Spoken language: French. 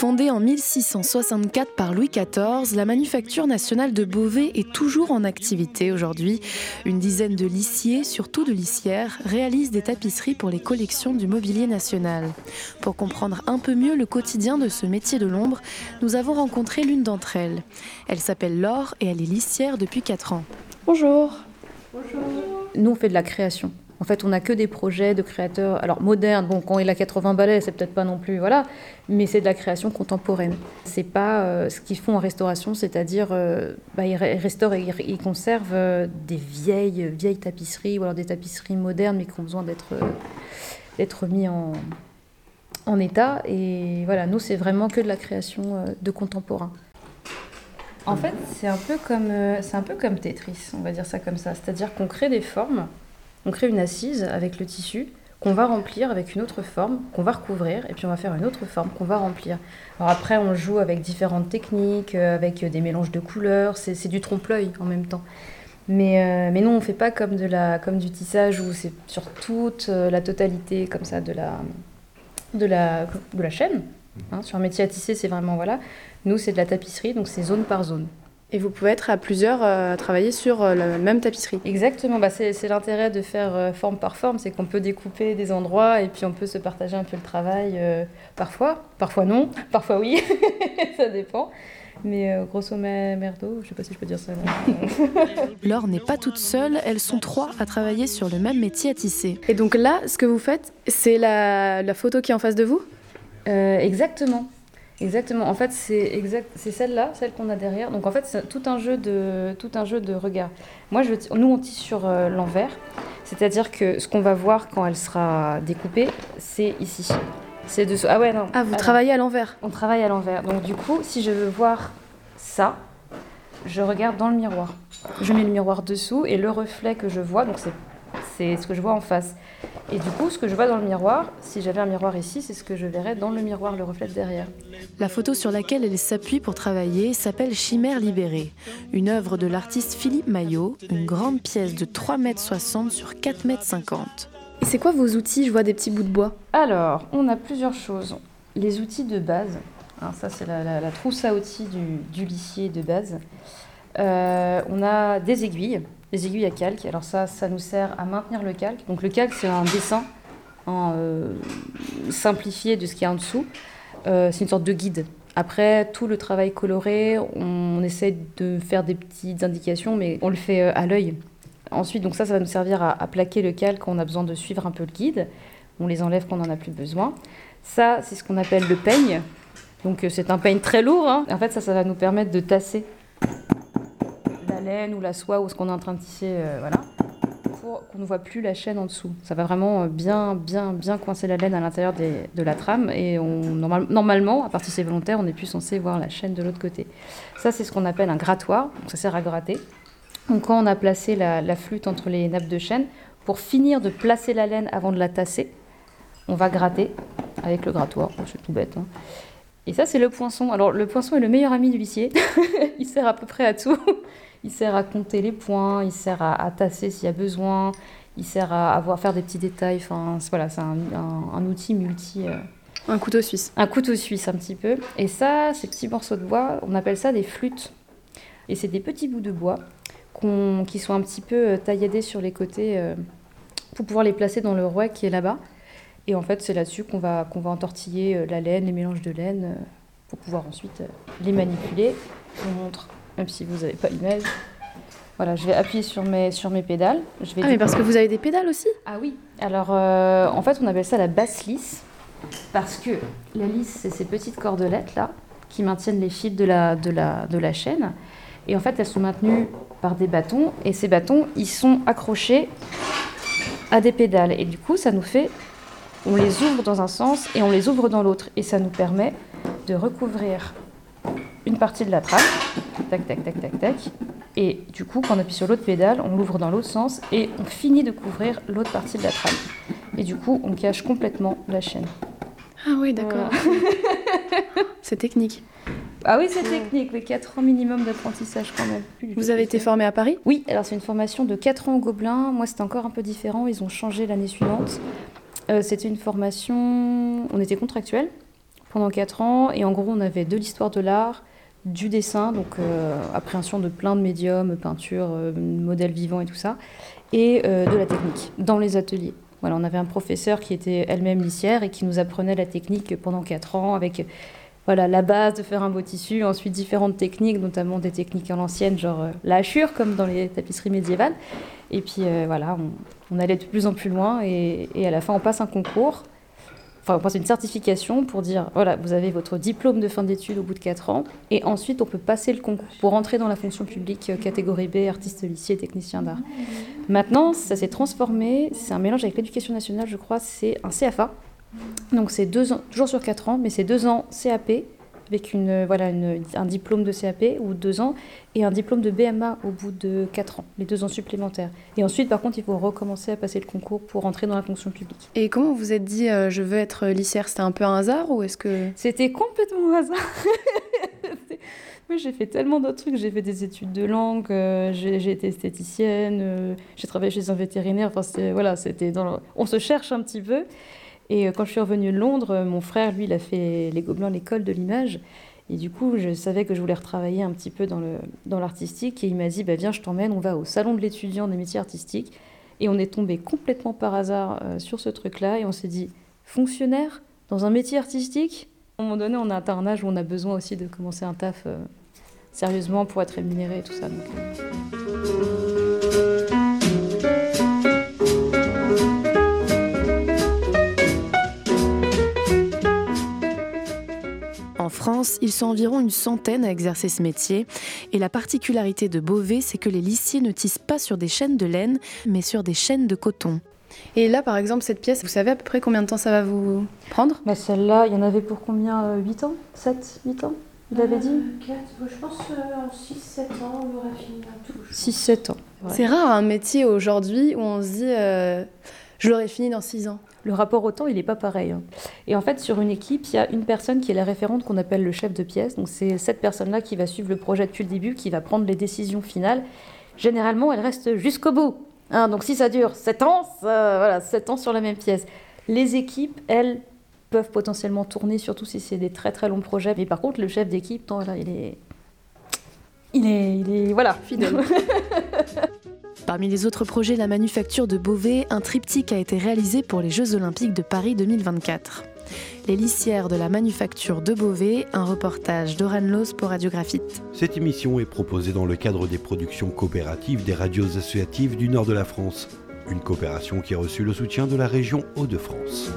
Fondée en 1664 par Louis XIV, la Manufacture nationale de Beauvais est toujours en activité aujourd'hui. Une dizaine de lissiers, surtout de lissières, réalisent des tapisseries pour les collections du mobilier national. Pour comprendre un peu mieux le quotidien de ce métier de l'ombre, nous avons rencontré l'une d'entre elles. Elle s'appelle Laure et elle est lissière depuis 4 ans. Bonjour. Bonjour. Nous, on fait de la création. En fait, on n'a que des projets de créateurs, alors modernes. Bon, quand il a 80 balais, c'est peut-être pas non plus, voilà, mais c'est de la création contemporaine. C'est pas euh, ce qu'ils font en restauration, c'est-à-dire, euh, bah, ils restaurent et ils conservent euh, des vieilles, vieilles tapisseries ou alors des tapisseries modernes, mais qui ont besoin d'être d'être mis en, en état. Et voilà, nous, c'est vraiment que de la création de contemporains. En fait, c'est un peu comme c'est un peu comme Tetris, on va dire ça comme ça. C'est-à-dire qu'on crée des formes on crée une assise avec le tissu qu'on va remplir avec une autre forme, qu'on va recouvrir, et puis on va faire une autre forme qu'on va remplir. Alors après, on joue avec différentes techniques, euh, avec des mélanges de couleurs, c'est du trompe-l'œil en même temps. Mais, euh, mais non, on ne fait pas comme, de la, comme du tissage où c'est sur toute euh, la totalité comme ça de la, de la, de la chaîne. Hein. sur un métier à tisser, c'est vraiment voilà. Nous, c'est de la tapisserie, donc c'est zone par zone. Et vous pouvez être à plusieurs à travailler sur la même tapisserie. Exactement, bah c'est l'intérêt de faire forme par forme, c'est qu'on peut découper des endroits et puis on peut se partager un peu le travail parfois, parfois non, parfois oui, ça dépend. Mais grosso merdo, je ne sais pas si je peux dire ça. Laure n'est pas toute seule, elles sont trois à travailler sur le même métier à tisser. Et donc là, ce que vous faites, c'est la, la, photo qui est en face de vous? Exactement. Exactement. En fait, c'est exact, c'est celle-là, celle, qu'on a derrière. Donc en fait, c'est tout un jeu de tout un jeu de regard. Moi, je, nous, on tisse sur euh, l'envers, c'est-à-dire que ce qu'on va voir quand elle sera découpée, c'est ici. C'est dessous. Ah ouais, non. Ah, vous travaillez à l'envers. On travaille à l'envers. Donc du coup, si je veux voir ça, je regarde dans le miroir. Je mets le miroir dessous et le reflet que je vois, donc c'est c'est ce que je vois en face. Et du coup, ce que je vois dans le miroir, si j'avais un miroir ici, c'est ce que je verrais dans le miroir, le reflet derrière. La photo sur laquelle elle s'appuie pour travailler s'appelle Chimère libérée, une œuvre de l'artiste Philippe Maillot, une grande pièce de 3,60 m sur 4,50 m. Et c'est quoi vos outils? Je vois des petits bouts de bois. Alors, on a plusieurs choses. Les outils de base, hein, ça c'est la, trousse à outils du, du lissier de base. Euh, on a des aiguilles, les aiguilles à calque. Alors ça, ça nous sert à maintenir le calque. Donc le calque, c'est un dessin euh, simplifié de ce qu'il y a en dessous. Euh, c'est une sorte de guide. Après, tout le travail coloré, on essaie de faire des petites indications, mais on le fait euh, à l'œil. Ensuite, donc ça, ça va nous servir à, plaquer le calque quand on a besoin de suivre un peu le guide. On les enlève quand on n'en a plus besoin. Ça, c'est ce qu'on appelle le peigne. Donc c'est un peigne très lourd. Hein. En fait, ça, ça va nous permettre de tasser laine ou la soie ou ce qu'on est en train de tisser, euh, voilà, pour qu'on ne voit plus la chaîne en dessous. Ça va vraiment euh, bien, bien, bien coincer la laine à l'intérieur de la trame et normalement, à partir de c'est volontaire, on n'est plus censé voir la chaîne de l'autre côté. Ça, c'est ce qu'on appelle un grattoir, ça sert à gratter. Donc quand on a placé la, flûte entre les nappes de chaîne, pour finir de placer la laine avant de la tasser, on va gratter avec le grattoir. c'est tout bête. Hein. Et ça, c'est le poinçon. Alors, le poinçon est le meilleur ami du lissier. il sert à peu près à tout. Il sert à compter les points, il sert à, tasser s'il y a besoin, il sert à avoir faire des petits détails. Enfin, voilà, c'est un, outil multi. Euh, un couteau suisse. Un couteau suisse, un petit peu. Et ça, ces petits morceaux de bois, on appelle ça des flûtes. Et c'est des petits bouts de bois qui sont un petit peu euh, tailladés sur les côtés euh, pour pouvoir les placer dans le rouet qui est là-bas. Et en fait, c'est là-dessus qu'on va, qu'on va entortiller la laine, les mélanges de laine, pour pouvoir ensuite les manipuler. Je vous montre même si vous n'avez pas l'image. Voilà, je vais appuyer sur mes, sur mes pédales. Je vais ah, mais parce que vous avez des pédales aussi? Ah oui. Alors, euh, en fait, on appelle ça la basse lisse. Parce que la lisse, c'est ces petites cordelettes là qui maintiennent les fils de la, de, la, de la chaîne. Et en fait, elles sont maintenues par des bâtons. Et ces bâtons, ils sont accrochés à des pédales. Et du coup, ça nous fait. On les ouvre dans un sens et on les ouvre dans l'autre. Et ça nous permet de recouvrir une partie de la trame, tac, tac, tac, tac, tac. Et du coup, quand on appuie sur l'autre pédale, on l'ouvre dans l'autre sens et on finit de couvrir l'autre partie de la trame. Et du coup, on cache complètement la chaîne. Ah oui, d'accord. c'est technique. Ah oui, c'est technique, mais 4 ans minimum d'apprentissage quand même. Vous avez été formé à Paris? Oui, alors c'est une formation de 4 ans au Gobelin. Moi, c'était encore un peu différent. Ils ont changé l'année suivante. Euh, c'était une formation. On était contractuel pendant 4 ans. Et en gros, on avait de l'histoire de l'art, du dessin, donc euh, appréhension de plein de médiums, peinture, euh, modèles vivants et tout ça, et euh, de la technique dans les ateliers. Voilà, on avait un professeur qui était elle-même lissière et qui nous apprenait la technique pendant 4 ans avec voilà, la base de faire un beau tissu, ensuite différentes techniques, notamment des techniques à l'ancienne, genre la hachure, comme dans les tapisseries médiévales. Et puis voilà, on, allait de plus en plus loin et, et à la fin on passe un concours enfin, une certification pour dire voilà, vous avez votre diplôme de fin d'études au bout de 4 ans, et ensuite on peut passer le concours pour entrer dans la fonction publique euh, catégorie B, artiste lycée, technicien d'art. Maintenant, ça s'est transformé, c'est un mélange avec l'éducation nationale, je crois, c'est un CFA. Donc c'est deux ans, toujours sur 4 ans, mais c'est deux ans CAP, avec une, voilà, un diplôme de CAP ou deux ans et un diplôme de BMA au bout de quatre ans, les deux ans supplémentaires. Et ensuite, par contre, il faut recommencer à passer le concours pour entrer dans la fonction publique. Et comment vous vous êtes dit euh, je veux être lycéenne C'était un peu un hasard ou est-ce que... C'était complètement un hasard. j'ai fait tellement d'autres trucs. J'ai fait des études de langue, euh, j'ai été esthéticienne, euh, j'ai travaillé chez un vétérinaire. Enfin, c'était, voilà, c'était dans on se cherche un petit peu. Et euh, quand je suis revenue de Londres, euh, mon frère, lui, il a fait les Gobelins, l'école de l'image. Et du coup, je savais que je voulais retravailler un petit peu dans, le, dans l'artistique. Et il m'a dit, bah, viens, je t'emmène, on va au salon de l'étudiant des métiers artistiques. Et on est tombé complètement par hasard euh, sur ce truc-là. Et on s'est dit, fonctionnaire dans un métier artistique? À un moment donné, on a un âge où on a besoin aussi de commencer un taf sérieusement pour être rémunéré et tout ça. France, ils sont environ une centaine à exercer ce métier. Et la particularité de Beauvais, c'est que les lissiers ne tissent pas sur des chaînes de laine, mais sur des chaînes de coton. Et là, par exemple, cette pièce, vous savez à peu près combien de temps ça va vous prendre? Bah, Celle-là, il y en avait pour combien? 8 euh, ans? 7 8 ans? Il avait dit? 4, euh, je pense euh, en 6-7 ans, on aurait fini tout. 6-7 ans. C'est rare un métier aujourd'hui où on se dit je l'aurais fini dans 6 ans le rapport au temps, il n'est pas pareil. Hein. Et en fait, sur une équipe, il y a une personne qui est la référente qu'on appelle le chef de pièce. Donc, c'est cette personne-là qui va suivre le projet depuis le début, qui va prendre les décisions finales. Généralement, elle reste jusqu'au bout. Hein. donc, si ça dure 7 ans, voilà, 7 ans sur la même pièce. Les équipes, elles, peuvent potentiellement tourner, surtout si c'est des très très longs projets. Mais par contre, le chef d'équipe, il est. Il est, il est. Voilà, fidèle. Parmi les autres projets, la manufacture de Beauvais, un triptyque a été réalisé pour les Jeux Olympiques de Paris 2024. Les lissières de la manufacture de Beauvais, un reportage d'Oran Los pour Radiographite. Cette émission est proposée dans le cadre des productions coopératives des radios associatives du nord de la France. Une coopération qui a reçu le soutien de la région Hauts-de-France.